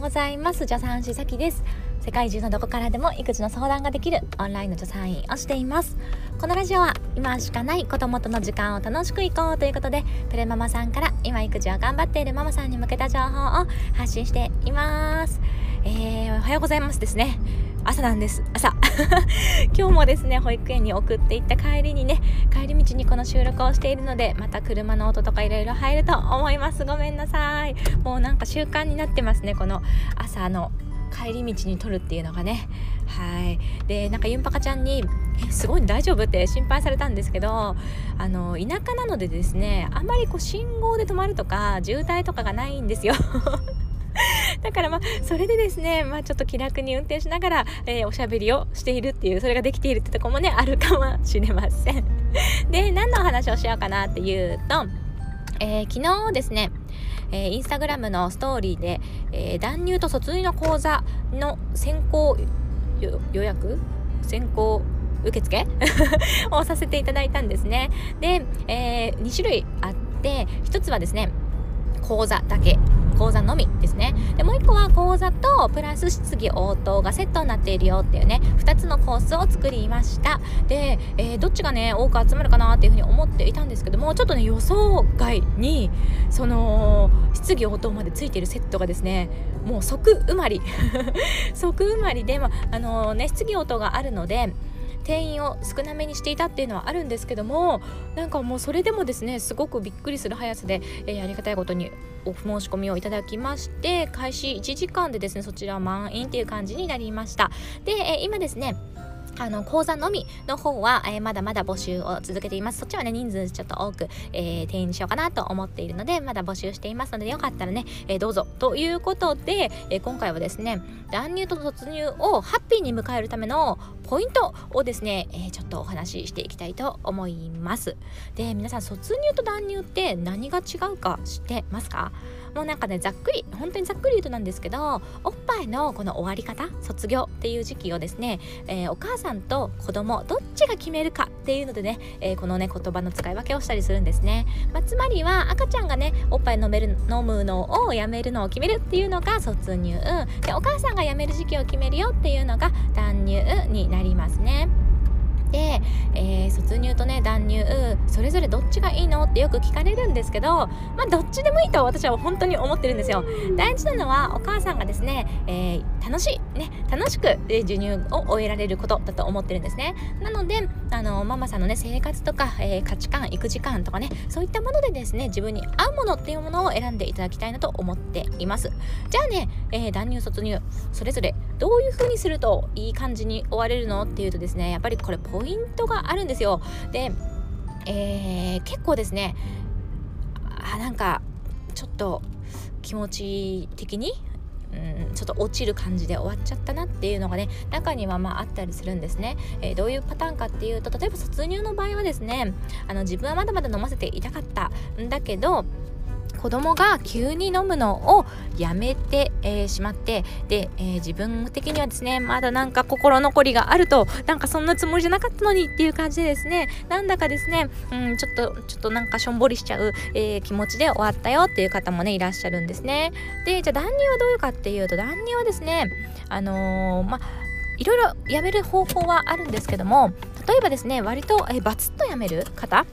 ございます。助産師さきです。世界中のどこからでも育児の相談ができるオンラインの助産院をしています。このラジオは今しかない子供との時間を楽しくいこうということでプレママさんから今育児を頑張っているママさんに向けた情報を発信しています。えー、おはようございますですね。朝なんです。朝。今日もですね保育園に送っていった帰りにね帰り道にこの収録をしているのでまた車の音とかいろいろ入ると思います。ごめんなさい。もうなんか習慣になってますねこの朝の帰り道に撮るっていうのがね。はい。でなんかゆんぱかちゃんに「すごい大丈夫?」って心配されたんですけどあの田舎なのでですねあんまりこう信号で止まるとか渋滞とかがないんですよ。だからまあそれでですね、まあ、ちょっと気楽に運転しながら、えー、おしゃべりをしているっていうそれができているってとこもねあるかもしれません。で何のお話をしようかなっていうと、えー、昨日ですねえー、インスタグラムのストーリーで、えー、断乳と卒乳の講座の先行予約？先行受付？をさせていただいたんですね。で、えー、2種類あって1つはですね講座だけ。講座のみですね。でもう1個は講座とプラス質疑応答がセットになっているよっていうね2つのコースを作りました。で、えー、どっちがね多く集まるかなっていうふうに思っていたんですけどもちょっとね予想外にその質疑応答までついているセットがですねもう即埋まり。即埋まりで、まあのね、質疑応答があるので定員を少なめにしていたっていうのはあるんですけどもなんかもうそれでもですねすごくびっくりする速さで、えー、ありがたいことにお申し込みをいただきまして開始1時間でですねそちら満員っていう感じになりました。で、えー、今ですねあの講座のみの方は、えー、まだまだ募集を続けています。そっちはね人数ちょっと多く、えー、定員しようかなと思っているのでまだ募集していますのでよかったらね、えー、どうぞということで、えー、今回はですね乱入と突入をハッピーに迎えるためのポイントをですね、えー、ちょっとお話ししていきたいと思います。で皆さん卒入と断入って何が違うか知ってますか？もうなんかねざっくり本当にざっくり言うとなんですけどおっぱいのこの終わり方卒業っていう時期をですね、えー、お母さんと子供どっちが決めるかっていうのでね、えー、このね言葉の使い分けをしたりするんですね、まあ、つまりは赤ちゃんがねおっぱい飲める飲むのをやめるのを決めるっていうのが卒入でお母さんがやめる時期を決めるよっていうのが断乳になります。りますね。で、えー、卒乳とね断乳それぞれどっちがいいのってよく聞かれるんですけどまあどっちでもいいと私は本当に思ってるんですよ。大事なのはお母さんがですね、えー、楽しいね楽しく、え授乳を終えられることだと思ってるんですね。なのであのママさんのね生活とか、えー、価値観育児観とかねそういったものでですね自分に合うものっていうものを選んでいただきたいなと思っています。じゃあね、えー、断乳卒乳それぞれどういう風にするといい感じに終われるのっていうとですねやっぱりこれポポイントがあるんですよ。で、えー、結構ですねあなんかちょっと気持ち的にうん、ちょっと落ちる感じで終わっちゃったなっていうのがね中にはまああったりするんですね、えー、どういうパターンかっていうと例えば卒乳の場合はですねあの自分はまだまだ飲ませていたかったんだけど子供が急に飲むのをやめて、えー、しまってで、えー、自分的にはですねまだなんか心残りがあるとなんかそんなつもりじゃなかったのにっていう感じでですねなんだかですね、うん、ちょっとちょっとなんかしょんぼりしちゃう、えー、気持ちで終わったよっていう方もねいらっしゃるんですね。でじゃあ断乳はどういうかっていうと断乳はですねあのまあいろいろやめる方法はあるんですけども例えばですね割と、えバツッとやめる方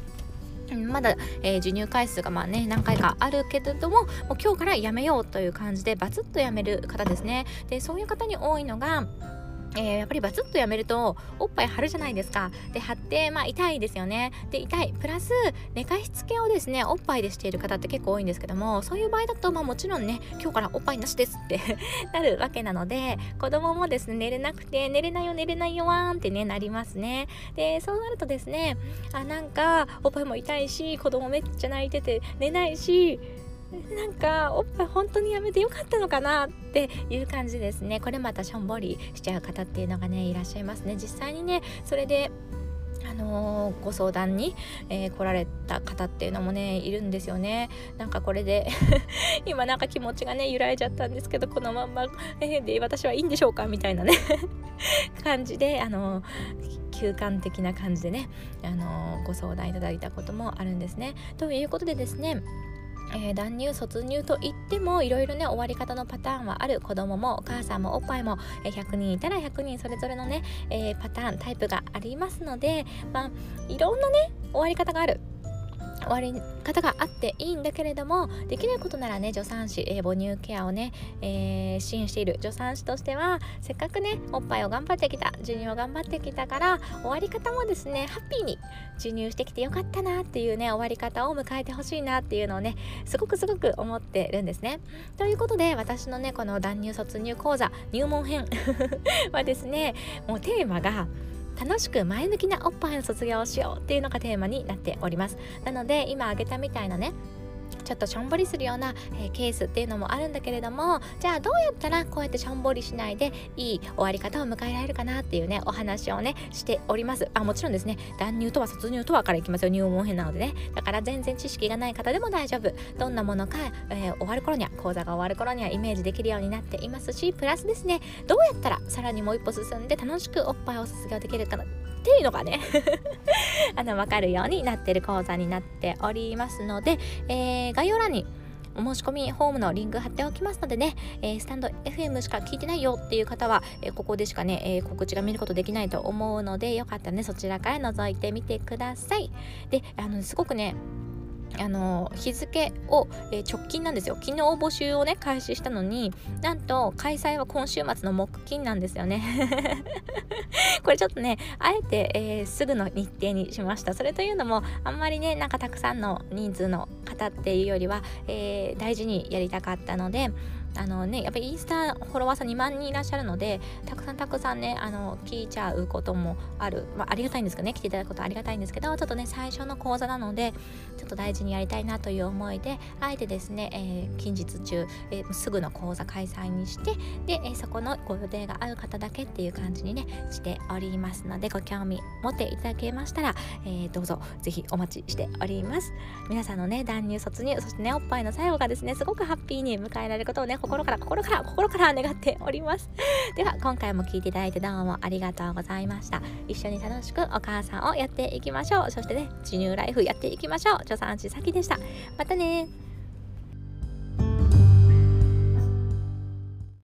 まだ、えー、授乳回数がまあね何回かあるけれどももう今日からやめようという感じでバツッとやめる方ですね。でそういう方に多いのがえー、やっぱりバツッとやめるとおっぱい張るじゃないですか。で張ってまあ痛いですよね。で痛い。プラス寝かしつけをですねおっぱいでしている方って結構多いんですけどもそういう場合だとまあもちろんね今日からおっぱいなしですって なるわけなので子供もですね寝れなくて寝れないよ寝れないよわーんってねなりますね。でそうなるとですねあなんかおっぱいも痛いし子供めっちゃ泣いてて寝ないしなんかおっぱい本当にやめてよかったのかなっていう感じですね。これまたしょんぼりしちゃう方っていうのがねいらっしゃいますね。実際にねそれであのー、ご相談に、えー、来られた方っていうのもねいるんですよね。なんかこれで 今なんか気持ちがね揺らいじゃったんですけどこのまんま、えー、で私はいいんでしょうかみたいなね 感じであの休館的な感じでね、あのご相談いただいたこともあるんですね。ということでですねえー、断乳卒乳といってもいろいろね終わり方のパターンはある子供もお母さんもおっぱいも、えー、100人いたら100人それぞれのね、えー、パターンタイプがありますのでまあいろんなね終わり方がある。終わり方があっていいんだけれどもできることならね助産師、えー、母乳ケアをね、えー、支援している助産師としてはせっかくねおっぱいを頑張ってきた授乳を頑張ってきたから終わり方もですねハッピーに授乳してきてよかったなっていうね終わり方を迎えてほしいなっていうのをねすごくすごく思ってるんですね。ということで私のねこの断乳卒乳講座入門編 はですねもうテーマが楽しく前向きなおっぱいの卒業をしようっていうのがテーマになっております。なので今挙げたみたいなねちょっとしょんぼりするような、えー、ケースっていうのもあるんだけれどもじゃあどうやったらこうやってしょんぼりしないでいい終わり方を迎えられるかなっていうねお話をねしております。あもちろんですね。断乳とは卒乳とはからいきますよ。入門編なのでね。だから全然知識がない方でも大丈夫。どんなものか、えー、終わる頃には講座が終わる頃にはイメージできるようになっていますしプラスですねどうやったらさらにもう一歩進んで楽しくおっぱいを卒業できるかなっていうのがね。あの分かるようになってる講座になっておりますので、えー、概要欄にお申し込みフォームのリンク貼っておきますのでね、えー、スタンド FM しか聞いてないよっていう方は、えー、ここでしかね、えー、告知が見ることできないと思うのでよかったらねそちらから覗いてみてください。であのすごくねあの日付を、えー、直近なんですよ。昨日募集をね開始したのになんと開催は今週末の木金なんですよね。これちょっとねあえて、えー、すぐの日程にしました。それというのもあんまりねなんかたくさんの人数の方っていうよりは、えー、大事にやりたかったのであのねやっぱりインスタフォロワーさん2万人いらっしゃるのでたくさんたくさんねあの聞いちゃうこともある、まあ、ありがたいんですけどね来ていただくことありがたいんですけどちょっとね最初の講座なのでちょっと大事にやりたいなという思いであえてですね、えー、近日中、えー、すぐの講座開催にしてで、えー、そこのご予定がある方だけっていう感じにねしておりますのでご興味持っていただけましたら、えー、どうぞぜひお待ちしております。皆さんのね断乳卒乳そしてねおっぱいの最後がですねすごくハッピーに迎えられることをね心から心から心から願っております。では今回も聞いていただいてどうもありがとうございました。一緒に楽しくお母さんをやっていきましょう。そしてね授乳ライフやっていきましょう。助産師さきでした。またね